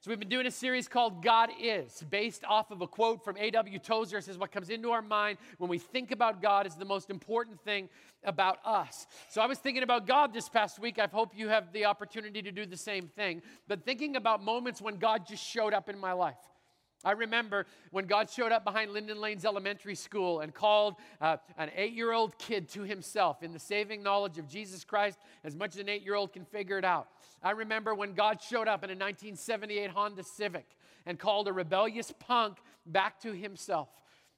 So, we've been doing a series called God Is, based off of a quote from A.W. Tozer. It says, What comes into our mind when we think about God is the most important thing about us. So, I was thinking about God this past week. I hope you have the opportunity to do the same thing. But thinking about moments when God just showed up in my life. I remember when God showed up behind Linden Lanes Elementary School and called uh, an eight year old kid to himself in the saving knowledge of Jesus Christ as much as an eight year old can figure it out. I remember when God showed up in a 1978 Honda Civic and called a rebellious punk back to himself.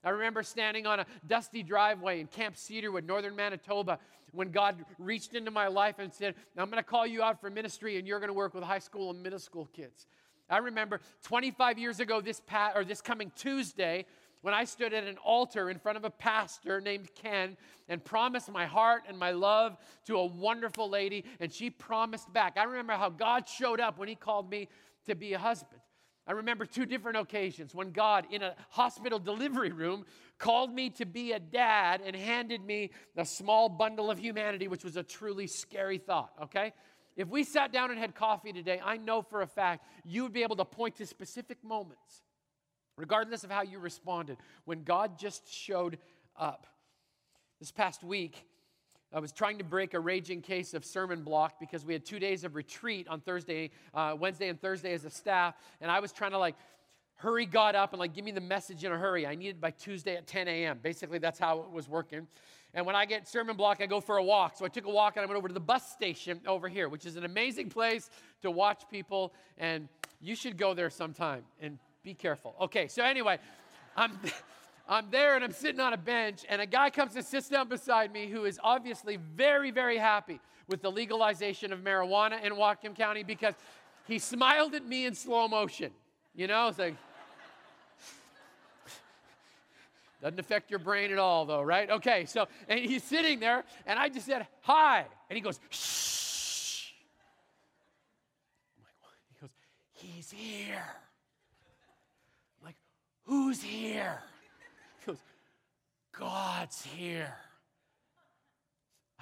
I remember standing on a dusty driveway in Camp Cedarwood, northern Manitoba, when God reached into my life and said, I'm going to call you out for ministry and you're going to work with high school and middle school kids. I remember 25 years ago, this, pa- or this coming Tuesday, when I stood at an altar in front of a pastor named Ken and promised my heart and my love to a wonderful lady, and she promised back. I remember how God showed up when He called me to be a husband. I remember two different occasions when God, in a hospital delivery room, called me to be a dad and handed me a small bundle of humanity, which was a truly scary thought, okay? If we sat down and had coffee today, I know for a fact you would be able to point to specific moments, regardless of how you responded, when God just showed up. This past week, I was trying to break a raging case of sermon block because we had two days of retreat on Thursday, uh, Wednesday, and Thursday as a staff, and I was trying to like hurry God up and like give me the message in a hurry. I needed by Tuesday at 10 a.m. Basically, that's how it was working. And when I get sermon block, I go for a walk. So I took a walk and I went over to the bus station over here, which is an amazing place to watch people. And you should go there sometime and be careful. Okay, so anyway, I'm. I'm there and I'm sitting on a bench, and a guy comes and sits down beside me who is obviously very, very happy with the legalization of marijuana in Whatcom County because he smiled at me in slow motion. You know, it's like, Doesn't affect your brain at all, though, right? Okay, so, and he's sitting there, and I just said, Hi. And he goes, Shh. Like? He goes, He's here. I'm like, Who's here? He goes, God's here.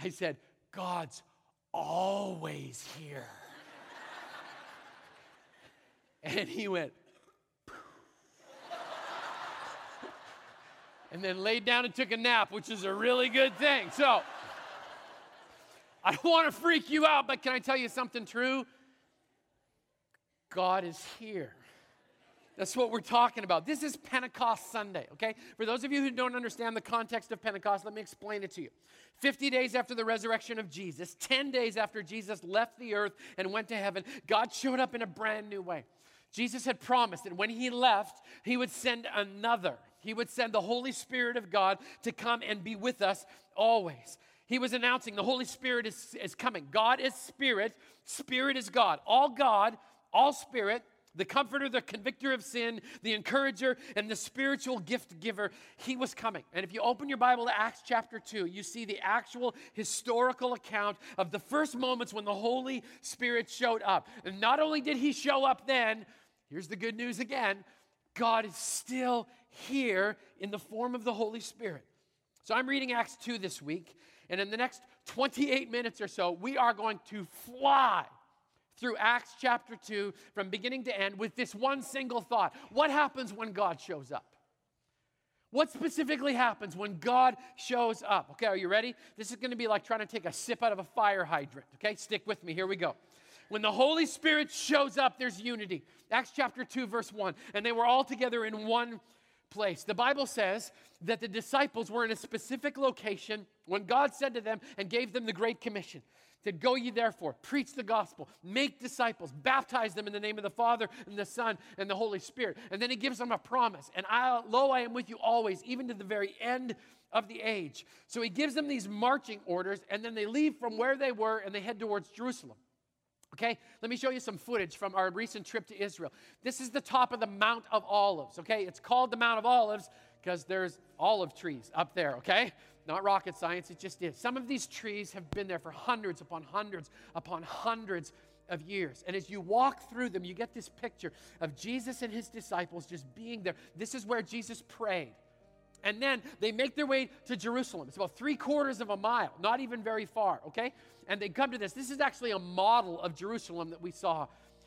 I said, God's always here. and he went, and then laid down and took a nap, which is a really good thing. So, I don't want to freak you out, but can I tell you something true? God is here. That's what we're talking about. This is Pentecost Sunday, okay? For those of you who don't understand the context of Pentecost, let me explain it to you. 50 days after the resurrection of Jesus, 10 days after Jesus left the earth and went to heaven, God showed up in a brand new way. Jesus had promised that when he left, he would send another. He would send the Holy Spirit of God to come and be with us always. He was announcing the Holy Spirit is, is coming. God is spirit, spirit is God. All God, all spirit, the comforter, the convictor of sin, the encourager, and the spiritual gift giver, he was coming. And if you open your Bible to Acts chapter 2, you see the actual historical account of the first moments when the Holy Spirit showed up. And not only did he show up then, here's the good news again God is still here in the form of the Holy Spirit. So I'm reading Acts 2 this week, and in the next 28 minutes or so, we are going to fly through Acts chapter 2 from beginning to end with this one single thought What happens when God shows up? What specifically happens when God shows up? Okay, are you ready? This is going to be like trying to take a sip out of a fire hydrant. Okay, stick with me. Here we go. When the Holy Spirit shows up, there's unity. Acts chapter 2, verse 1. And they were all together in one place. The Bible says that the disciples were in a specific location when God said to them and gave them the Great Commission. Said, Go ye therefore, preach the gospel, make disciples, baptize them in the name of the Father and the Son and the Holy Spirit. And then he gives them a promise. And I, lo, I am with you always, even to the very end of the age. So he gives them these marching orders, and then they leave from where they were and they head towards Jerusalem. Okay, let me show you some footage from our recent trip to Israel. This is the top of the Mount of Olives. Okay, it's called the Mount of Olives because there's olive trees up there. Okay, not rocket science, it just is. Some of these trees have been there for hundreds upon hundreds upon hundreds of years. And as you walk through them, you get this picture of Jesus and his disciples just being there. This is where Jesus prayed. And then they make their way to Jerusalem. It's about three quarters of a mile, not even very far, okay? And they come to this. This is actually a model of Jerusalem that we saw.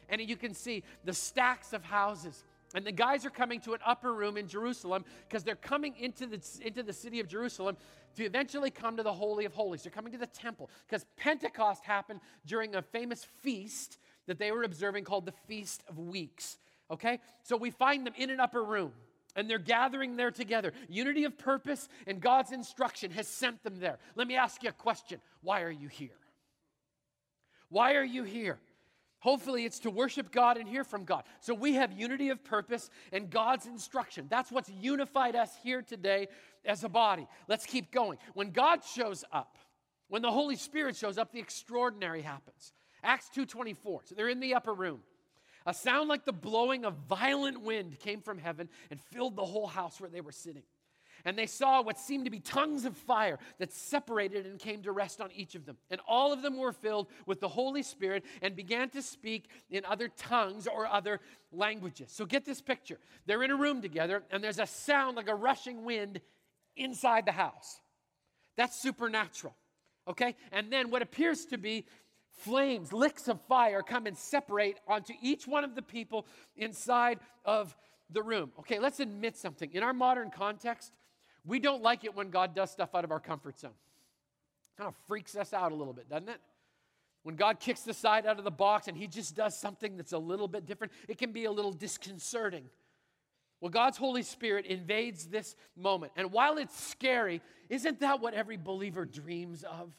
and you can see the stacks of houses. And the guys are coming to an upper room in Jerusalem because they're coming into the, into the city of Jerusalem to eventually come to the Holy of Holies. They're coming to the temple because Pentecost happened during a famous feast that they were observing called the Feast of Weeks. Okay? So we find them in an upper room and they're gathering there together. Unity of purpose and God's instruction has sent them there. Let me ask you a question Why are you here? Why are you here? Hopefully, it's to worship God and hear from God. So we have unity of purpose and God's instruction. That's what's unified us here today as a body. Let's keep going. When God shows up, when the Holy Spirit shows up, the extraordinary happens. Acts 2:24. So they're in the upper room. A sound like the blowing of violent wind came from heaven and filled the whole house where they were sitting. And they saw what seemed to be tongues of fire that separated and came to rest on each of them. And all of them were filled with the Holy Spirit and began to speak in other tongues or other languages. So get this picture. They're in a room together, and there's a sound like a rushing wind inside the house. That's supernatural. Okay? And then what appears to be flames, licks of fire come and separate onto each one of the people inside of the room. Okay, let's admit something. In our modern context, we don't like it when God does stuff out of our comfort zone. Kind of freaks us out a little bit, doesn't it? When God kicks the side out of the box and he just does something that's a little bit different, it can be a little disconcerting. Well, God's Holy Spirit invades this moment. And while it's scary, isn't that what every believer dreams of?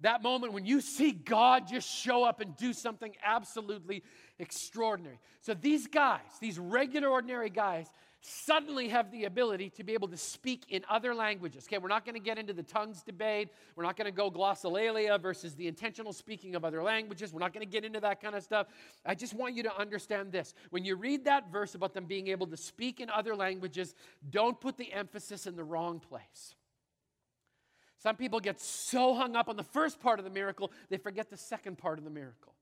That moment when you see God just show up and do something absolutely extraordinary. So these guys, these regular, ordinary guys, suddenly have the ability to be able to speak in other languages. Okay, we're not going to get into the tongues debate. We're not going to go glossolalia versus the intentional speaking of other languages. We're not going to get into that kind of stuff. I just want you to understand this. When you read that verse about them being able to speak in other languages, don't put the emphasis in the wrong place. Some people get so hung up on the first part of the miracle, they forget the second part of the miracle.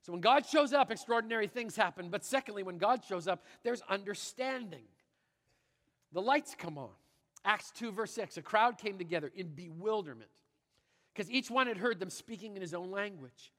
So when God shows up, extraordinary things happen. But secondly, when God shows up, there's understanding. The lights come on. Acts 2, verse 6 a crowd came together in bewilderment because each one had heard them speaking in his own language.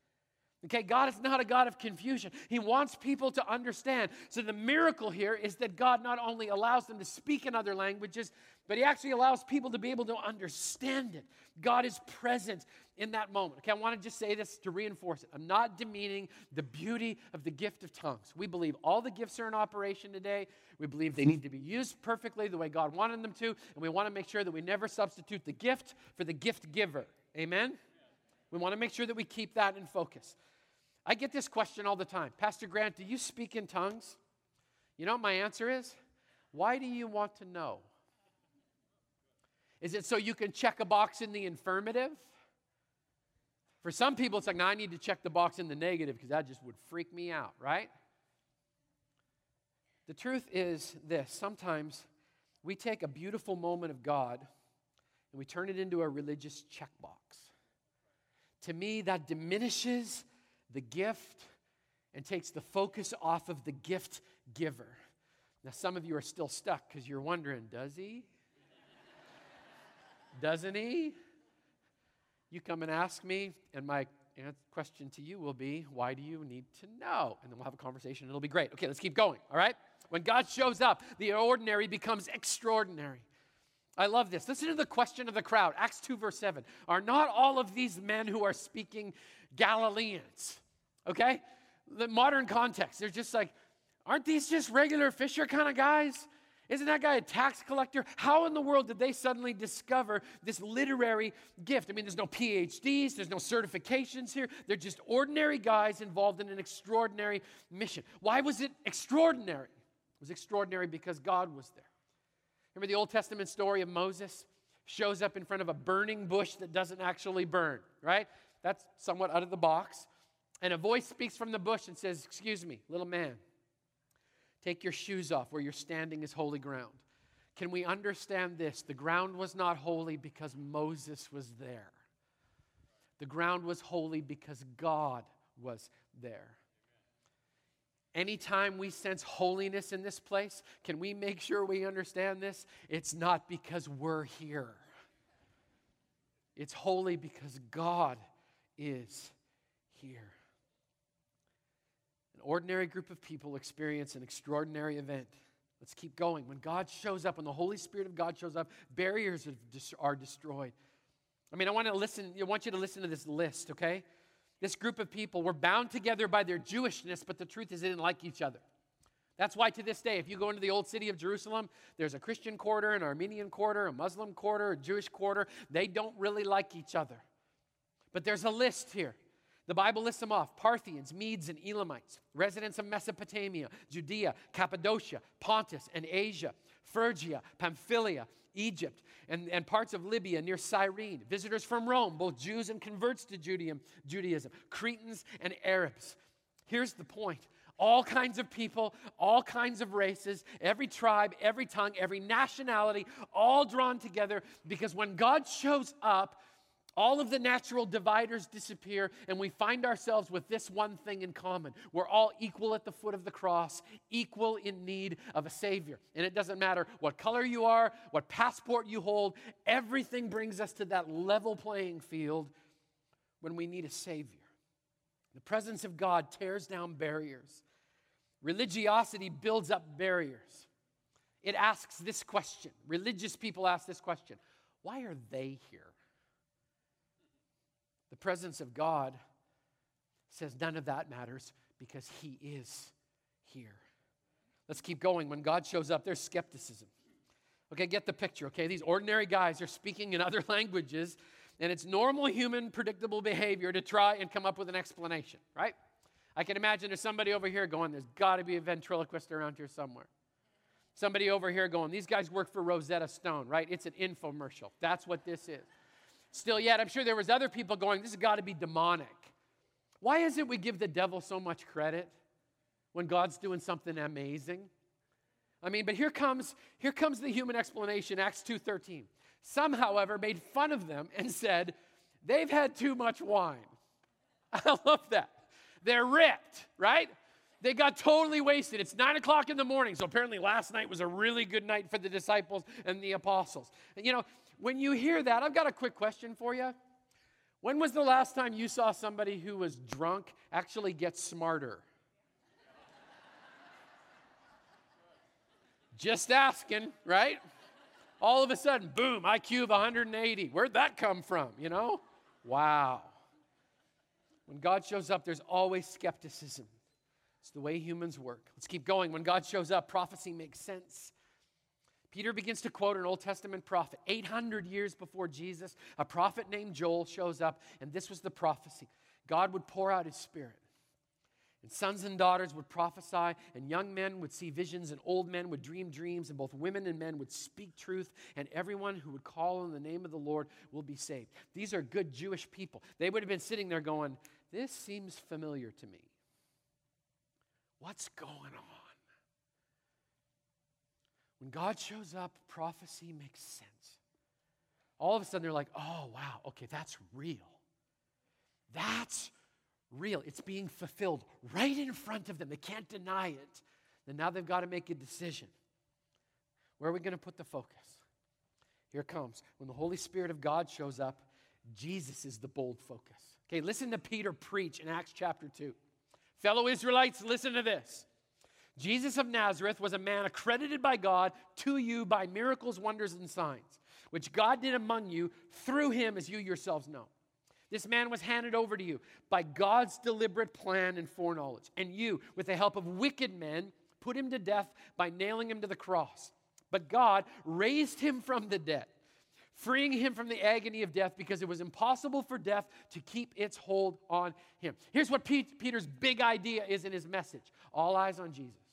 Okay, God is not a God of confusion. He wants people to understand. So the miracle here is that God not only allows them to speak in other languages, but He actually allows people to be able to understand it. God is present in that moment. Okay, I want to just say this to reinforce it. I'm not demeaning the beauty of the gift of tongues. We believe all the gifts are in operation today. We believe they need to be used perfectly the way God wanted them to, and we want to make sure that we never substitute the gift for the gift giver. Amen? We want to make sure that we keep that in focus. I get this question all the time Pastor Grant, do you speak in tongues? You know what my answer is? Why do you want to know? Is it so you can check a box in the affirmative? For some people, it's like, no, I need to check the box in the negative because that just would freak me out, right? The truth is this sometimes we take a beautiful moment of God and we turn it into a religious checkbox. To me, that diminishes the gift and takes the focus off of the gift giver. Now, some of you are still stuck because you're wondering, does he? Doesn't he? You come and ask me, and my question to you will be, why do you need to know? And then we'll have a conversation, and it'll be great. Okay, let's keep going, all right? When God shows up, the ordinary becomes extraordinary. I love this. Listen to the question of the crowd. Acts 2, verse 7. Are not all of these men who are speaking Galileans? Okay? The modern context, they're just like, aren't these just regular fisher kind of guys? Isn't that guy a tax collector? How in the world did they suddenly discover this literary gift? I mean, there's no PhDs, there's no certifications here. They're just ordinary guys involved in an extraordinary mission. Why was it extraordinary? It was extraordinary because God was there. Remember the Old Testament story of Moses? Shows up in front of a burning bush that doesn't actually burn, right? That's somewhat out of the box. And a voice speaks from the bush and says, Excuse me, little man, take your shoes off where you're standing is holy ground. Can we understand this? The ground was not holy because Moses was there, the ground was holy because God was there. Anytime we sense holiness in this place, can we make sure we understand this? It's not because we're here. It's holy because God is here. An ordinary group of people experience an extraordinary event. Let's keep going. When God shows up, when the Holy Spirit of God shows up, barriers are destroyed. I mean, I want to listen, I want you to listen to this list, okay? This group of people were bound together by their Jewishness, but the truth is they didn't like each other. That's why to this day, if you go into the old city of Jerusalem, there's a Christian quarter, an Armenian quarter, a Muslim quarter, a Jewish quarter. They don't really like each other. But there's a list here. The Bible lists them off Parthians, Medes, and Elamites, residents of Mesopotamia, Judea, Cappadocia, Pontus, and Asia, Phrygia, Pamphylia, Egypt, and, and parts of Libya near Cyrene, visitors from Rome, both Jews and converts to Judaism, Judaism, Cretans and Arabs. Here's the point all kinds of people, all kinds of races, every tribe, every tongue, every nationality, all drawn together because when God shows up, all of the natural dividers disappear, and we find ourselves with this one thing in common. We're all equal at the foot of the cross, equal in need of a Savior. And it doesn't matter what color you are, what passport you hold, everything brings us to that level playing field when we need a Savior. The presence of God tears down barriers, religiosity builds up barriers. It asks this question. Religious people ask this question Why are they here? The presence of God says none of that matters because He is here. Let's keep going. When God shows up, there's skepticism. Okay, get the picture, okay? These ordinary guys are speaking in other languages, and it's normal human, predictable behavior to try and come up with an explanation, right? I can imagine there's somebody over here going, There's got to be a ventriloquist around here somewhere. Somebody over here going, These guys work for Rosetta Stone, right? It's an infomercial. That's what this is. Still yet, I'm sure there was other people going, this has got to be demonic. Why is it we give the devil so much credit when God's doing something amazing? I mean, but here comes here comes the human explanation, Acts 2:13. Some, however, made fun of them and said, they've had too much wine. I love that. They're ripped, right? They got totally wasted. It's nine o'clock in the morning, so apparently last night was a really good night for the disciples and the apostles. You know, when you hear that, I've got a quick question for you. When was the last time you saw somebody who was drunk actually get smarter? Just asking, right? All of a sudden, boom, IQ of 180. Where'd that come from, you know? Wow. When God shows up, there's always skepticism. It's the way humans work. Let's keep going. When God shows up, prophecy makes sense. Peter begins to quote an Old Testament prophet. 800 years before Jesus, a prophet named Joel shows up, and this was the prophecy God would pour out his spirit. And sons and daughters would prophesy, and young men would see visions, and old men would dream dreams, and both women and men would speak truth, and everyone who would call on the name of the Lord will be saved. These are good Jewish people. They would have been sitting there going, This seems familiar to me. What's going on? When God shows up, prophecy makes sense. All of a sudden, they're like, oh, wow, okay, that's real. That's real. It's being fulfilled right in front of them. They can't deny it. Then now they've got to make a decision. Where are we going to put the focus? Here comes. When the Holy Spirit of God shows up, Jesus is the bold focus. Okay, listen to Peter preach in Acts chapter 2. Fellow Israelites, listen to this. Jesus of Nazareth was a man accredited by God to you by miracles, wonders, and signs, which God did among you through him, as you yourselves know. This man was handed over to you by God's deliberate plan and foreknowledge. And you, with the help of wicked men, put him to death by nailing him to the cross. But God raised him from the dead, freeing him from the agony of death because it was impossible for death to keep its hold on him. Here's what Peter's big idea is in his message all eyes on Jesus.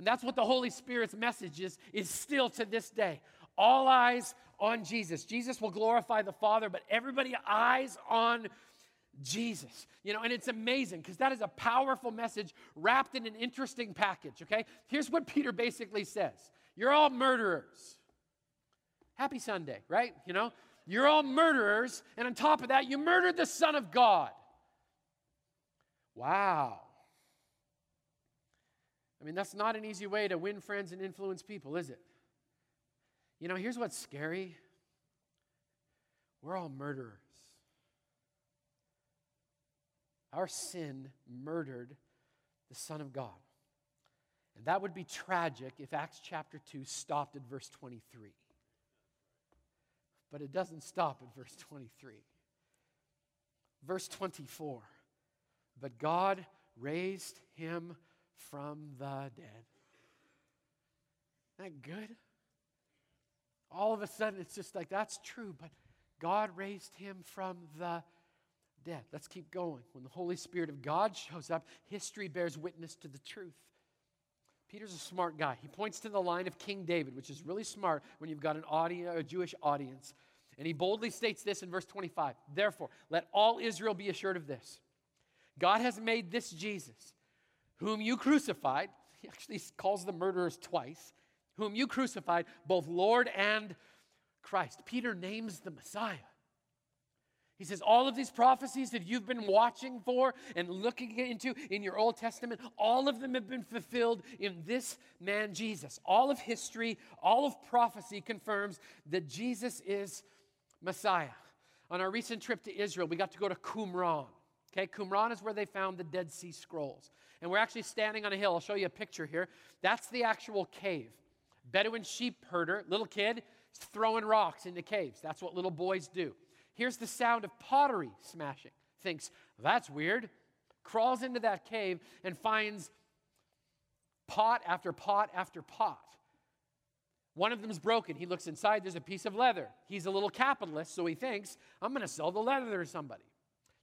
And that's what the Holy Spirit's message is, is still to this day. All eyes on Jesus. Jesus will glorify the Father, but everybody eyes on Jesus. You know, and it's amazing because that is a powerful message wrapped in an interesting package, okay? Here's what Peter basically says You're all murderers. Happy Sunday, right? You know, you're all murderers, and on top of that, you murdered the Son of God. Wow. I mean, that's not an easy way to win friends and influence people, is it? You know, here's what's scary we're all murderers. Our sin murdered the Son of God. And that would be tragic if Acts chapter 2 stopped at verse 23. But it doesn't stop at verse 23. Verse 24 But God raised him from the dead. Isn't that good? All of a sudden, it's just like, that's true, but God raised him from the dead. Let's keep going. When the Holy Spirit of God shows up, history bears witness to the truth. Peter's a smart guy. He points to the line of King David, which is really smart when you've got an audience, a Jewish audience. And he boldly states this in verse 25 Therefore, let all Israel be assured of this God has made this Jesus, whom you crucified, he actually calls the murderers twice, whom you crucified, both Lord and Christ. Peter names the Messiah. He says, All of these prophecies that you've been watching for and looking into in your Old Testament, all of them have been fulfilled in this man, Jesus. All of history, all of prophecy confirms that Jesus is Messiah. On our recent trip to Israel, we got to go to Qumran. Okay, Qumran is where they found the Dead Sea Scrolls. And we're actually standing on a hill. I'll show you a picture here. That's the actual cave. Bedouin sheep herder, little kid, throwing rocks into caves. That's what little boys do. Here's the sound of pottery smashing. Thinks, that's weird. Crawls into that cave and finds pot after pot after pot. One of them's broken. He looks inside, there's a piece of leather. He's a little capitalist, so he thinks, I'm going to sell the leather to somebody.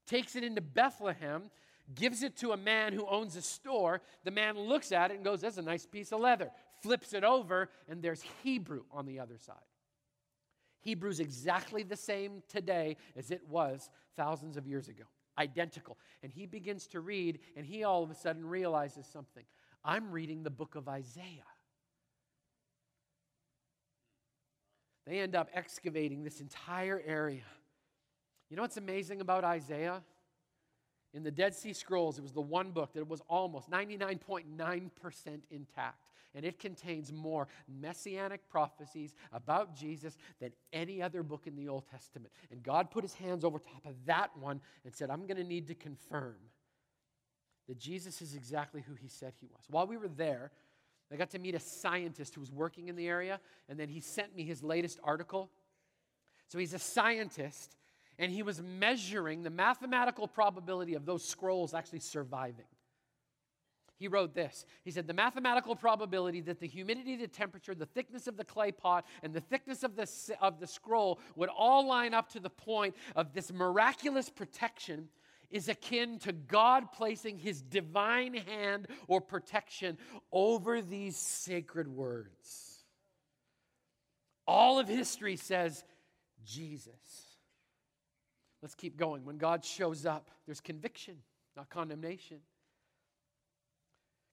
Takes it into Bethlehem, gives it to a man who owns a store. The man looks at it and goes, That's a nice piece of leather. Flips it over, and there's Hebrew on the other side. Hebrew's exactly the same today as it was thousands of years ago. Identical. And he begins to read, and he all of a sudden realizes something. I'm reading the book of Isaiah. They end up excavating this entire area. You know what's amazing about Isaiah? In the Dead Sea Scrolls, it was the one book that was almost 99.9% intact. And it contains more messianic prophecies about Jesus than any other book in the Old Testament. And God put his hands over top of that one and said, I'm going to need to confirm that Jesus is exactly who he said he was. While we were there, I got to meet a scientist who was working in the area, and then he sent me his latest article. So he's a scientist, and he was measuring the mathematical probability of those scrolls actually surviving. He wrote this. He said, The mathematical probability that the humidity, the temperature, the thickness of the clay pot, and the thickness of the, of the scroll would all line up to the point of this miraculous protection is akin to God placing his divine hand or protection over these sacred words. All of history says Jesus. Let's keep going. When God shows up, there's conviction, not condemnation.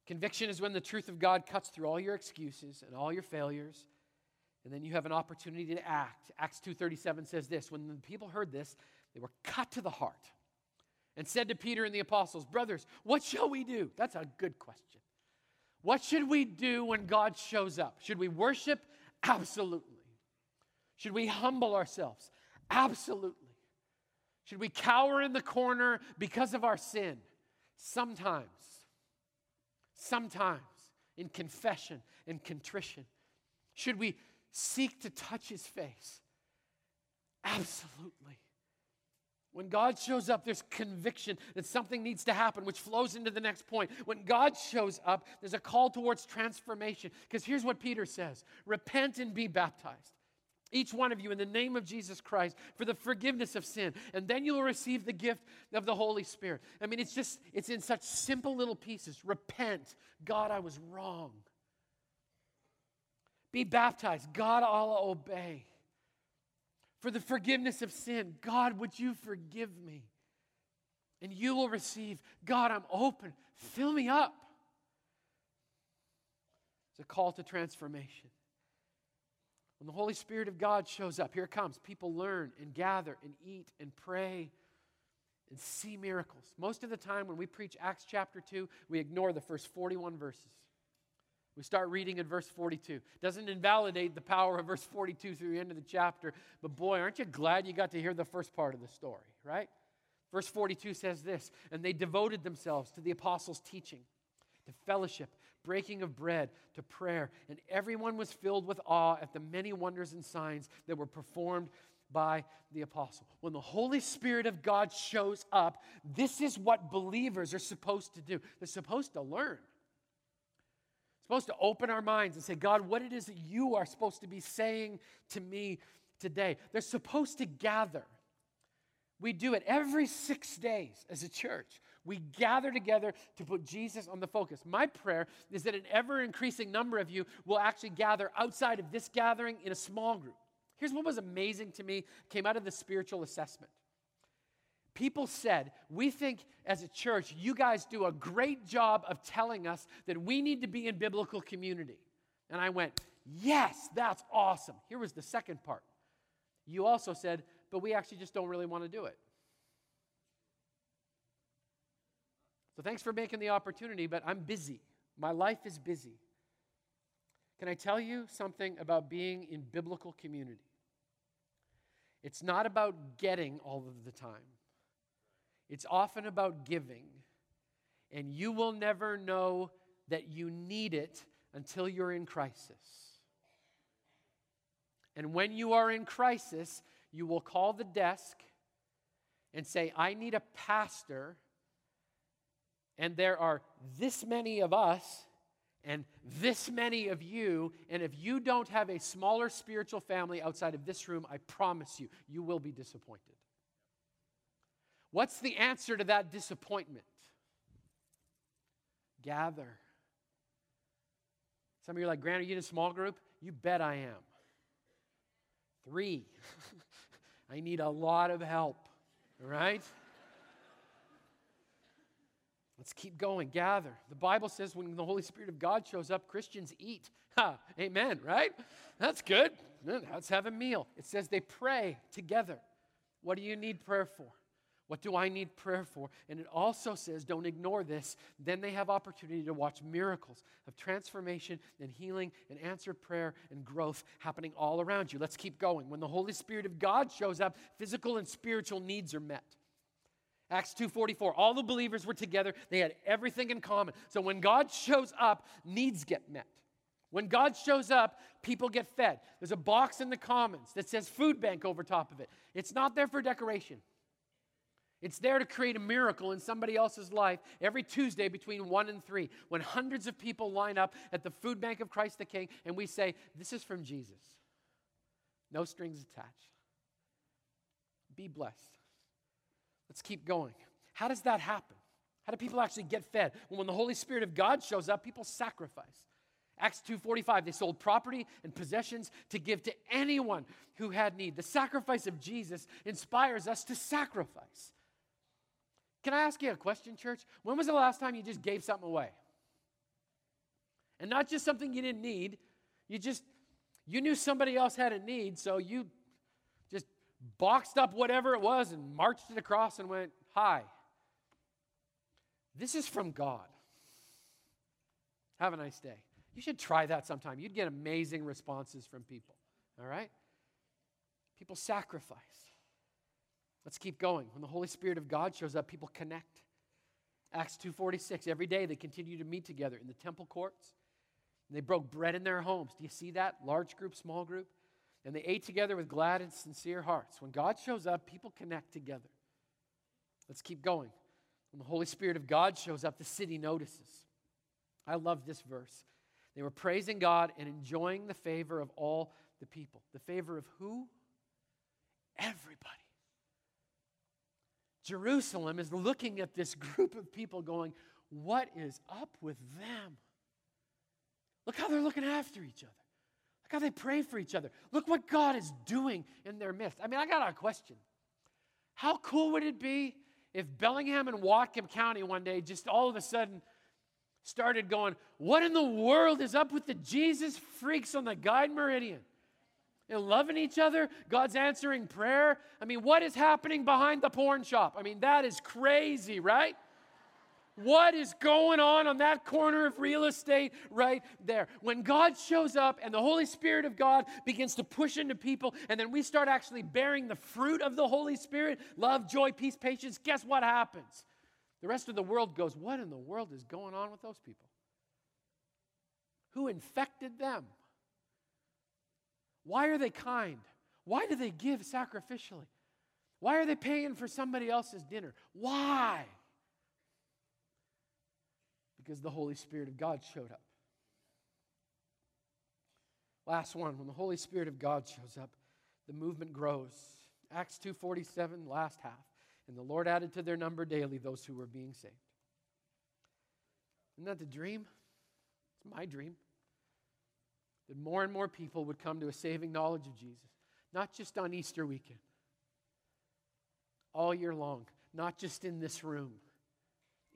Conviction is when the truth of God cuts through all your excuses and all your failures, and then you have an opportunity to act. Acts 2:37 says this, when the people heard this, they were cut to the heart and said to Peter and the apostles, Brothers, what shall we do? That's a good question. What should we do when God shows up? Should we worship? Absolutely. Should we humble ourselves? Absolutely. Should we cower in the corner because of our sin? Sometimes. Sometimes in confession and contrition. Should we seek to touch his face? Absolutely. When God shows up, there's conviction that something needs to happen, which flows into the next point. When God shows up, there's a call towards transformation. Because here's what Peter says repent and be baptized. Each one of you in the name of Jesus Christ for the forgiveness of sin. And then you'll receive the gift of the Holy Spirit. I mean, it's just, it's in such simple little pieces. Repent. God, I was wrong. Be baptized. God, I'll obey for the forgiveness of sin. God, would you forgive me? And you will receive, God, I'm open. Fill me up. It's a call to transformation. When the Holy Spirit of God shows up, here it comes. People learn and gather and eat and pray and see miracles. Most of the time, when we preach Acts chapter 2, we ignore the first 41 verses. We start reading in verse 42. Doesn't invalidate the power of verse 42 through the end of the chapter, but boy, aren't you glad you got to hear the first part of the story, right? Verse 42 says this And they devoted themselves to the apostles' teaching, to fellowship, breaking of bread, to prayer. And everyone was filled with awe at the many wonders and signs that were performed by the apostle. When the Holy Spirit of God shows up, this is what believers are supposed to do. They're supposed to learn. Supposed to open our minds and say, God, what it is that you are supposed to be saying to me today. They're supposed to gather. We do it every six days as a church. We gather together to put Jesus on the focus. My prayer is that an ever increasing number of you will actually gather outside of this gathering in a small group. Here's what was amazing to me came out of the spiritual assessment. People said, We think as a church, you guys do a great job of telling us that we need to be in biblical community. And I went, Yes, that's awesome. Here was the second part. You also said, But we actually just don't really want to do it. So thanks for making the opportunity, but I'm busy. My life is busy. Can I tell you something about being in biblical community? It's not about getting all of the time, it's often about giving. And you will never know that you need it until you're in crisis. And when you are in crisis, you will call the desk and say, I need a pastor. And there are this many of us and this many of you, and if you don't have a smaller spiritual family outside of this room, I promise you, you will be disappointed. What's the answer to that disappointment? Gather. Some of you are like, Grant, are you in a small group? You bet I am. Three. I need a lot of help, all right? Let's keep going, gather. The Bible says when the Holy Spirit of God shows up, Christians eat. Ha, amen, right? That's good. Let's have a meal. It says they pray together. What do you need prayer for? What do I need prayer for? And it also says, don't ignore this. Then they have opportunity to watch miracles of transformation and healing and answered prayer and growth happening all around you. Let's keep going. When the Holy Spirit of God shows up, physical and spiritual needs are met. Acts 2:44 all the believers were together they had everything in common so when God shows up needs get met when God shows up people get fed there's a box in the commons that says food bank over top of it it's not there for decoration it's there to create a miracle in somebody else's life every Tuesday between 1 and 3 when hundreds of people line up at the food bank of Christ the King and we say this is from Jesus no strings attached be blessed Let's keep going. How does that happen? How do people actually get fed? Well, when the Holy Spirit of God shows up, people sacrifice. Acts 2:45 they sold property and possessions to give to anyone who had need. The sacrifice of Jesus inspires us to sacrifice. Can I ask you a question, church? When was the last time you just gave something away? And not just something you didn't need, you just you knew somebody else had a need, so you just boxed up whatever it was and marched it across and went, Hi. This is from God. Have a nice day. You should try that sometime. You'd get amazing responses from people. All right? People sacrifice. Let's keep going. When the Holy Spirit of God shows up, people connect. Acts 2:46 every day they continue to meet together in the temple courts. They broke bread in their homes. Do you see that? Large group, small group and they ate together with glad and sincere hearts. When God shows up, people connect together. Let's keep going. When the Holy Spirit of God shows up, the city notices. I love this verse. They were praising God and enjoying the favor of all the people. The favor of who? Everybody. Jerusalem is looking at this group of people going, What is up with them? Look how they're looking after each other. Look how they pray for each other. Look what God is doing in their midst. I mean, I got a question. How cool would it be if Bellingham and Whatcom County one day just all of a sudden started going, What in the world is up with the Jesus freaks on the Guide Meridian? And loving each other, God's answering prayer. I mean, what is happening behind the porn shop? I mean, that is crazy, right? What is going on on that corner of real estate right there? When God shows up and the Holy Spirit of God begins to push into people, and then we start actually bearing the fruit of the Holy Spirit love, joy, peace, patience guess what happens? The rest of the world goes, What in the world is going on with those people? Who infected them? Why are they kind? Why do they give sacrificially? Why are they paying for somebody else's dinner? Why? Because the Holy Spirit of God showed up. Last one, when the Holy Spirit of God shows up, the movement grows. Acts 2:47, last half. And the Lord added to their number daily those who were being saved. Isn't that the dream? It's my dream. That more and more people would come to a saving knowledge of Jesus, not just on Easter weekend, all year long, not just in this room,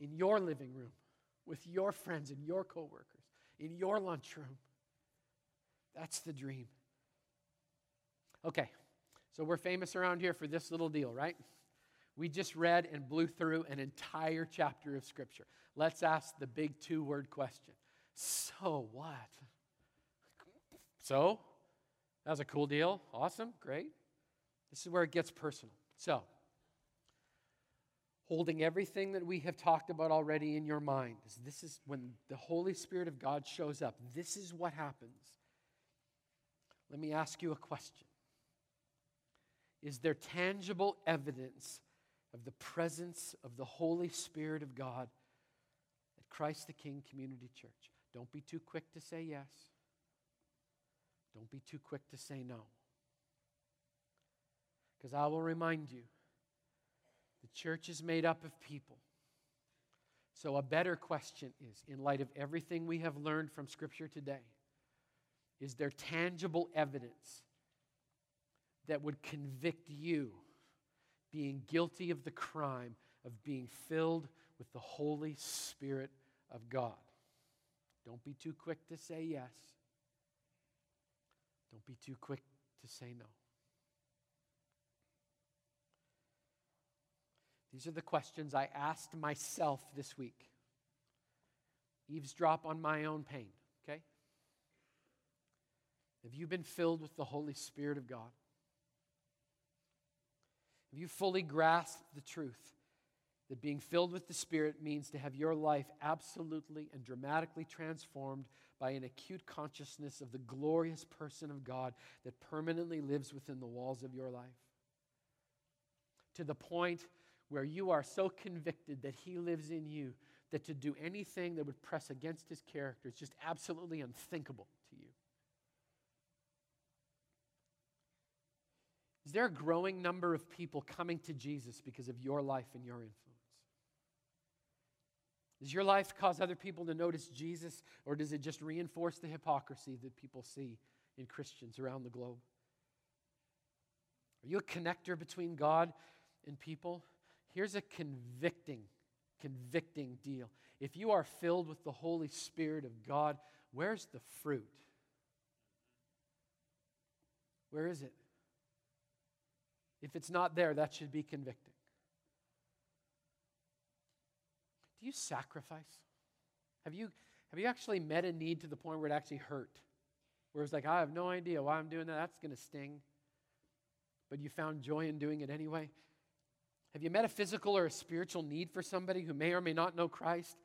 in your living room, with your friends and your coworkers, in your lunchroom. That's the dream. Okay, so we're famous around here for this little deal, right? We just read and blew through an entire chapter of Scripture. Let's ask the big two word question So what? So, that was a cool deal. Awesome. Great. This is where it gets personal. So, holding everything that we have talked about already in your mind, this is when the Holy Spirit of God shows up. This is what happens. Let me ask you a question Is there tangible evidence of the presence of the Holy Spirit of God at Christ the King Community Church? Don't be too quick to say yes. Don't be too quick to say no. Because I will remind you the church is made up of people. So, a better question is in light of everything we have learned from Scripture today, is there tangible evidence that would convict you being guilty of the crime of being filled with the Holy Spirit of God? Don't be too quick to say yes. Don't be too quick to say no. These are the questions I asked myself this week. Eavesdrop on my own pain, okay? Have you been filled with the Holy Spirit of God? Have you fully grasped the truth that being filled with the Spirit means to have your life absolutely and dramatically transformed by an acute consciousness of the glorious person of God that permanently lives within the walls of your life? To the point where you are so convicted that He lives in you that to do anything that would press against His character is just absolutely unthinkable to you. Is there a growing number of people coming to Jesus because of your life and your influence? Does your life cause other people to notice Jesus, or does it just reinforce the hypocrisy that people see in Christians around the globe? Are you a connector between God and people? Here's a convicting, convicting deal. If you are filled with the Holy Spirit of God, where's the fruit? Where is it? If it's not there, that should be convicting. Do you sacrifice? Have you, have you actually met a need to the point where it actually hurt? Where it's like, I have no idea why I'm doing that. That's going to sting. But you found joy in doing it anyway? Have you met a physical or a spiritual need for somebody who may or may not know Christ?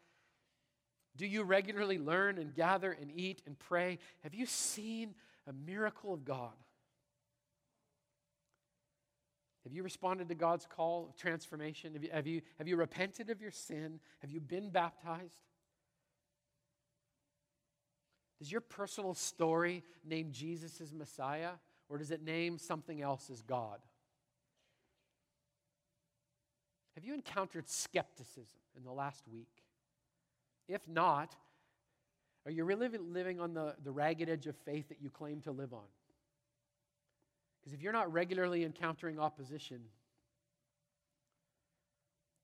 Do you regularly learn and gather and eat and pray? Have you seen a miracle of God? Have you responded to God's call of transformation? Have you, have you, have you repented of your sin? Have you been baptized? Does your personal story name Jesus as Messiah, or does it name something else as God? Have you encountered skepticism in the last week? If not, are you really living on the, the ragged edge of faith that you claim to live on? Because if you're not regularly encountering opposition,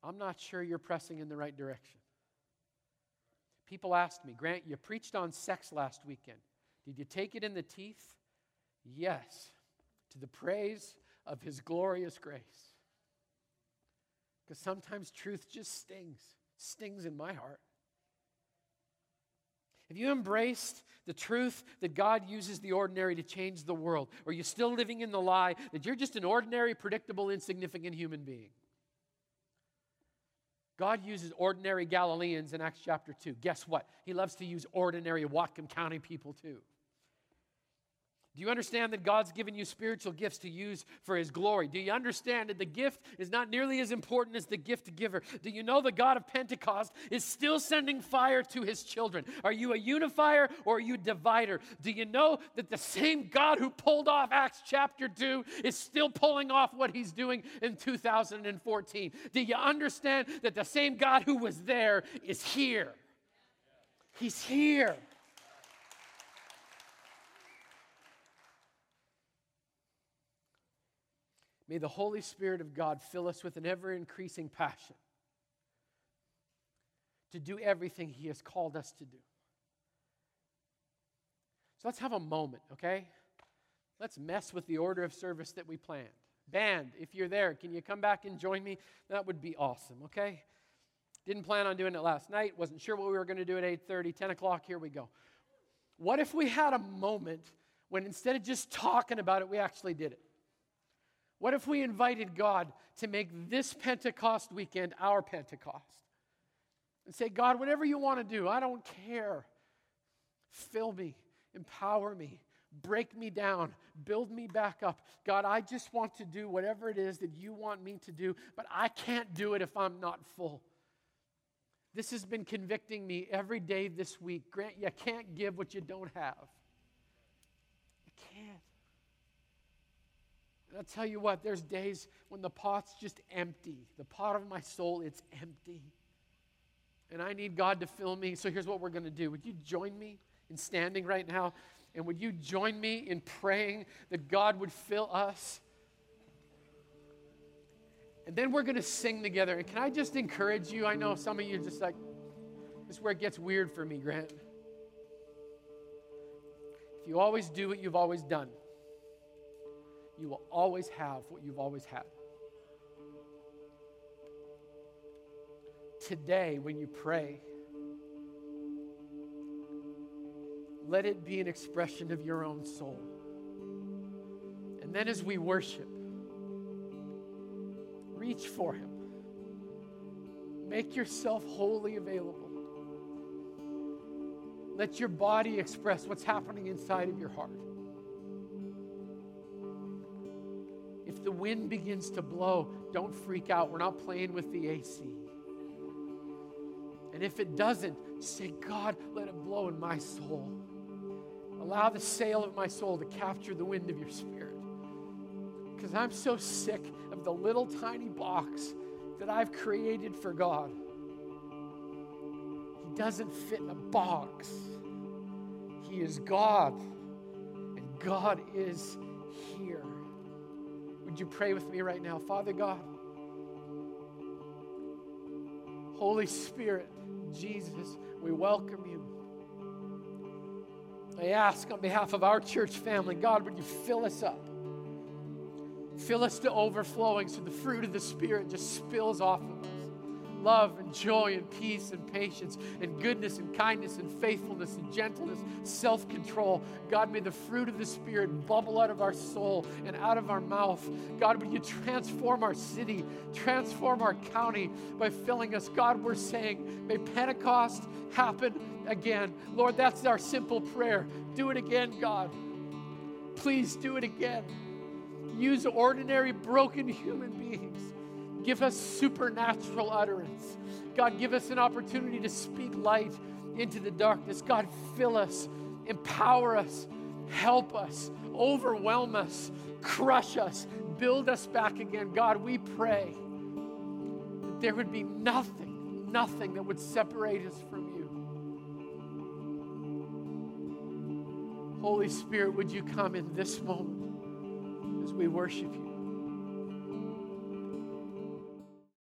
I'm not sure you're pressing in the right direction. People asked me, Grant, you preached on sex last weekend. Did you take it in the teeth? Yes, to the praise of his glorious grace. Because sometimes truth just stings, stings in my heart. Have you embraced the truth that God uses the ordinary to change the world? Or are you still living in the lie that you're just an ordinary, predictable, insignificant human being? God uses ordinary Galileans in Acts chapter 2. Guess what? He loves to use ordinary Whatcom County people too. Do you understand that God's given you spiritual gifts to use for His glory? Do you understand that the gift is not nearly as important as the gift giver? Do you know the God of Pentecost is still sending fire to His children? Are you a unifier or are you a divider? Do you know that the same God who pulled off Acts chapter 2 is still pulling off what He's doing in 2014? Do you understand that the same God who was there is here? He's here. May the Holy Spirit of God fill us with an ever increasing passion to do everything He has called us to do. So let's have a moment, okay? Let's mess with the order of service that we planned. Band, if you're there, can you come back and join me? That would be awesome, okay? Didn't plan on doing it last night. Wasn't sure what we were going to do at 8:30, 10 o'clock. Here we go. What if we had a moment when instead of just talking about it, we actually did it? What if we invited God to make this Pentecost weekend our Pentecost? And say, God, whatever you want to do, I don't care. Fill me, empower me, break me down, build me back up. God, I just want to do whatever it is that you want me to do, but I can't do it if I'm not full. This has been convicting me every day this week. Grant, you can't give what you don't have. You can't. And I'll tell you what, there's days when the pot's just empty. The pot of my soul, it's empty. And I need God to fill me. So here's what we're going to do. Would you join me in standing right now? And would you join me in praying that God would fill us? And then we're going to sing together. And can I just encourage you? I know some of you are just like, this is where it gets weird for me, Grant. If you always do what you've always done, you will always have what you've always had. Today, when you pray, let it be an expression of your own soul. And then as we worship, reach for Him. Make yourself wholly available. Let your body express what's happening inside of your heart. Wind begins to blow, don't freak out. We're not playing with the AC. And if it doesn't, say, God, let it blow in my soul. Allow the sail of my soul to capture the wind of your spirit. Because I'm so sick of the little tiny box that I've created for God. He doesn't fit in a box. He is God, and God is here. You pray with me right now? Father God, Holy Spirit, Jesus, we welcome you. I ask on behalf of our church family, God, would you fill us up? Fill us to overflowing so the fruit of the Spirit just spills off of us love and joy and peace and patience and goodness and kindness and faithfulness and gentleness, self control. God, may the fruit of the Spirit bubble out of our soul and out of our mouth. God, would you transform our city, transform our county by filling us? God, we're saying, may Pentecost happen again. Lord, that's our simple prayer. Do it again, God. Please do it again. Use ordinary, broken human beings Give us supernatural utterance. God, give us an opportunity to speak light into the darkness. God, fill us, empower us, help us, overwhelm us, crush us, build us back again. God, we pray that there would be nothing, nothing that would separate us from you. Holy Spirit, would you come in this moment as we worship you?